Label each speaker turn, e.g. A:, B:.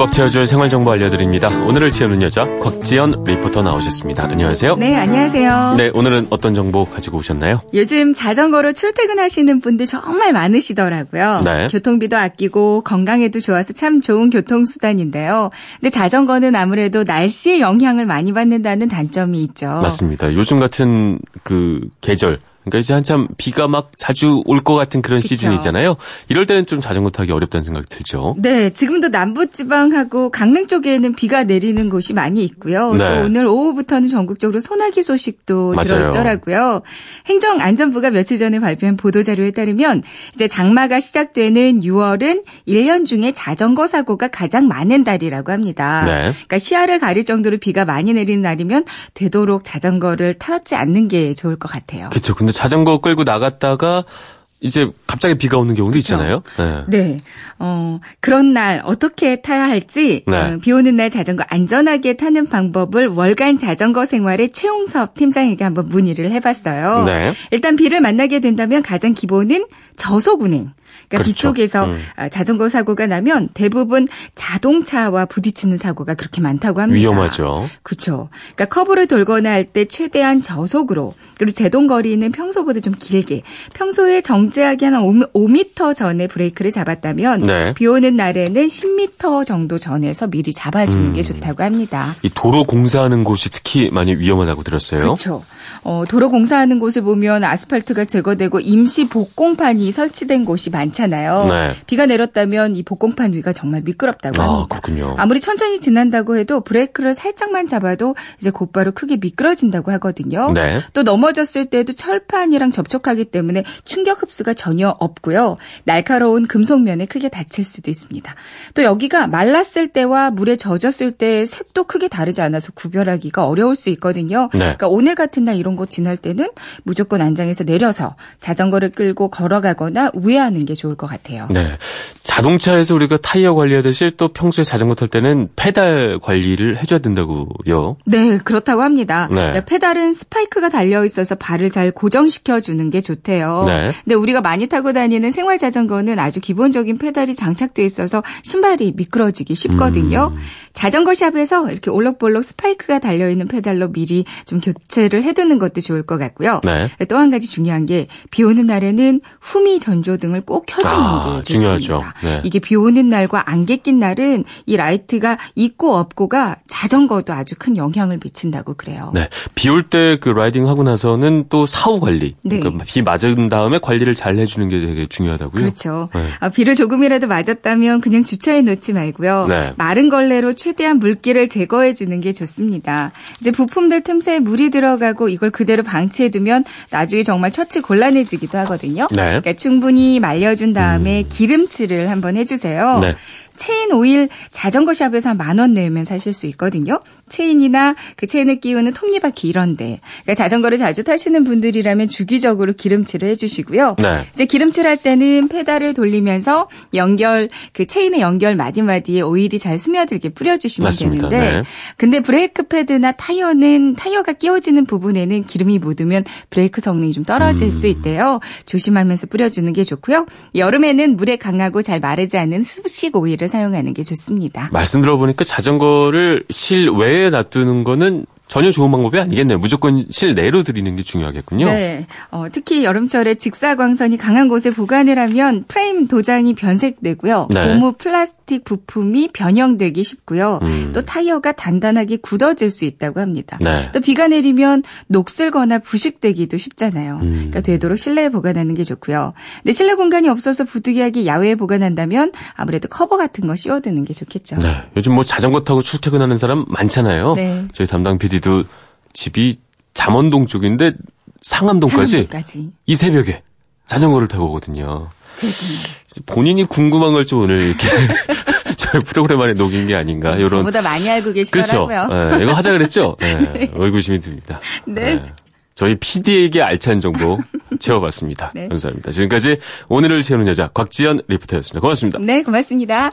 A: 꽉 채워줄 생활정보 알려드립니다. 오늘을 채우는 여자 곽지연 리포터 나오셨습니다. 안녕하세요.
B: 네, 안녕하세요.
A: 네, 오늘은 어떤 정보 가지고 오셨나요?
B: 요즘 자전거로 출퇴근하시는 분들 정말 많으시더라고요.
A: 네.
B: 교통비도 아끼고 건강에도 좋아서 참 좋은 교통수단인데요. 근데 자전거는 아무래도 날씨의 영향을 많이 받는다는 단점이 있죠.
A: 맞습니다. 요즘 같은 그 계절 그러니까 이제 한참 비가 막 자주 올 것 같은 그런
B: 그쵸.
A: 시즌이잖아요. 이럴 때는 좀 자전거 타기 어렵다는 생각이 들죠.
B: 네, 지금도 남부지방하고 강릉 쪽에는 비가 내리는 곳이 많이 있고요.
A: 네.
B: 또 오늘 오후부터는 전국적으로 소나기 소식도
A: 맞아요.
B: 들어있더라고요. 행정안전부가 며칠 전에 발표한 보도자료에 따르면 이제 장마가 시작되는 6월은 1년 중에 자전거 사고가 가장 많은 달이라고 합니다.
A: 네.
B: 그러니까 시야를 가릴 정도로 비가 많이 내리는 날이면 되도록 자전거를 타지 않는 게 좋을 것 같아요.
A: 그렇죠. 근데 자전거 끌고 나갔다가 이제 갑자기 비가 오는 경우도 있잖아요. 네.
B: 네. 어, 그런 날 어떻게 타야 할지,
A: 네.
B: 어, 비 오는 날 자전거 안전하게 타는 방법을 월간 자전거 생활의 최용섭 팀장에게 한번 문의를 해봤어요.
A: 네.
B: 일단 비를 만나게 된다면 가장 기본은 저속 운행. 그러니까 비
A: 그렇죠.
B: 속에서
A: 음.
B: 아, 자전거 사고가 나면 대부분 자동차와 부딪히는 사고가 그렇게 많다고 합니다.
A: 위험하죠.
B: 그렇죠. 그러니까 커브를 돌거나 할 때 최대한 저속으로 그리고 제동 거리는 평소보다 좀 길게 평소에 정지하기 한 5m 전에 브레이크를 잡았다면
A: 네.
B: 비 오는 날에는 10m 정도 전에서 미리 잡아주는
A: 음.
B: 게 좋다고 합니다.
A: 이 도로 공사하는 곳이 특히 많이 위험하다고 들었어요.
B: 그렇죠. 어, 도로 공사하는 곳을 보면 아스팔트가 제거되고 임시 복공판이 설치된 곳이 많 잖아요.
A: 네.
B: 비가 내렸다면 이 복공판 위가 정말 미끄럽다고
A: 아,
B: 합니다.
A: 그렇군요.
B: 아무리 천천히 지난다고 해도 브레이크를 살짝만 잡아도 이제 곧바로 크게 미끄러진다고 하거든요.
A: 네.
B: 또 넘어졌을 때도 철판이랑 접촉하기 때문에 충격 흡수가 전혀 없고요. 날카로운 금속면에 크게 다칠 수도 있습니다. 또 여기가 말랐을 때와 물에 젖었을 때 색도 크게 다르지 않아서 구별하기가 어려울 수 있거든요.
A: 네.
B: 그러니까 오늘 같은 날 이런 곳 지날 때는 무조건 안장에서 내려서 자전거를 끌고 걸어가거나 우회하는 게 좋을 것 같아요.
A: 네. 자동차에서 우리가 타이어 관리하듯이 또 평소에 자전거 탈 때는 페달 관리를 해줘야 된다고요.
B: 네, 그렇다고 합니다.
A: 네.
B: 그러니까 페달은 스파이크가 달려 있어서 발을 잘 고정시켜 주는 게 좋대요.
A: 네.
B: 근데 우리가 많이 타고 다니는 생활 자전거는 아주 기본적인 페달이 장착돼 있어서 신발이 미끄러지기 쉽거든요.
A: 음.
B: 자전거 샵에서 이렇게 올록볼록 스파이크가 달려 있는 페달로 미리 좀 교체를 해두는 것도 좋을 것 같고요.
A: 네.
B: 또 한 가지 중요한 게 비 오는 날에는 후미 전조 등을 꼭 켜주는
A: 아,
B: 게 좋습니다.
A: 중요하죠. 네.
B: 이게 비 오는 날과 안개 낀 날은 이 라이트가 있고 없고가 자전거도 아주 큰 영향을 미친다고 그래요.
A: 네. 비 올 때 그 라이딩 하고 나서는 또 사후 관리.
B: 네.
A: 그러니까 비 맞은 다음에 관리를 잘 해주는 게 되게 중요하다고요.
B: 그렇죠.
A: 네.
B: 아, 비를 조금이라도 맞았다면 그냥 주차해 놓지 말고요.
A: 네.
B: 마른 걸레로 최대한 물기를 제거해 주는 게 좋습니다. 이제 부품들 틈새에 물이 들어가고 이걸 그대로 방치해 두면 나중에 정말 처치 곤란해지기도 하거든요.
A: 네.
B: 그러니까 충분히 말려 준 다음에 기름칠을 한번 해주세요.
A: 네.
B: 체인 오일 자전거 샵에서 한만원 내면 사실 수 있거든요. 체인이나 그 체인을 끼우는 톱니바퀴 이런데. 그러니까 자전거를 자주 타시는 분들이라면 주기적으로 기름칠을 해주시고요.
A: 네.
B: 이제 기름칠할 때는 페달을 돌리면서 연결 그 체인의 연결 마디 마디에 오일이 잘 스며들게 뿌려주시면
A: 맞습니다.
B: 되는데,
A: 네.
B: 근데 브레이크 패드나 타이어는 타이어가 끼워지는 부분에는 기름이 묻으면 브레이크 성능이 좀 떨어질
A: 음.
B: 수 있대요. 조심하면서 뿌려주는 게 좋고요. 여름에는 물에 강하고 잘 마르지 않은 습식 오일을 사용하는 게 좋습니다.
A: 말씀 들어보니까 자전거를 실외 에 놔두는 거는 전혀 좋은 방법이 아니겠네요. 무조건 실내로 들이는 게 중요하겠군요.
B: 네. 어, 특히 여름철에 직사광선이 강한 곳에 보관을 하면 프레임 도장이 변색되고요.
A: 네.
B: 고무 플라스틱 부품이 변형되기 쉽고요.
A: 음.
B: 또 타이어가 단단하게 굳어질 수 있다고 합니다.
A: 네.
B: 또 비가 내리면 녹슬거나 부식되기도 쉽잖아요.
A: 음.
B: 그러니까 되도록 실내에 보관하는 게 좋고요. 근데 실내 공간이 없어서 부득이하게 야외에 보관한다면 아무래도 커버 같은 거 씌워두는 게 좋겠죠.
A: 네. 요즘 뭐 자전거 타고 출퇴근하는 사람 많잖아요.
B: 네.
A: 저희 담당 PD 도 집이 잠원동 쪽인데 상암동까지
B: 상암동까지.
A: 이 새벽에 자전거를 타고 오거든요. 본인이 궁금한 걸 좀 오늘 이렇게 저희 프로그램 안에 녹인 게 아닌가 이런
B: 저보다 많이 알고
A: 그렇죠.
B: 계시더라고요.
A: 네, 이거 하자 그랬죠. 네, 의구심이 듭니다.
B: 네.
A: 저희 PD에게 알찬 정보 채워봤습니다.
B: 네.
A: 감사합니다. 지금까지 오늘을 채우는 여자 곽지연 리포터였습니다. 고맙습니다.
B: 네, 고맙습니다.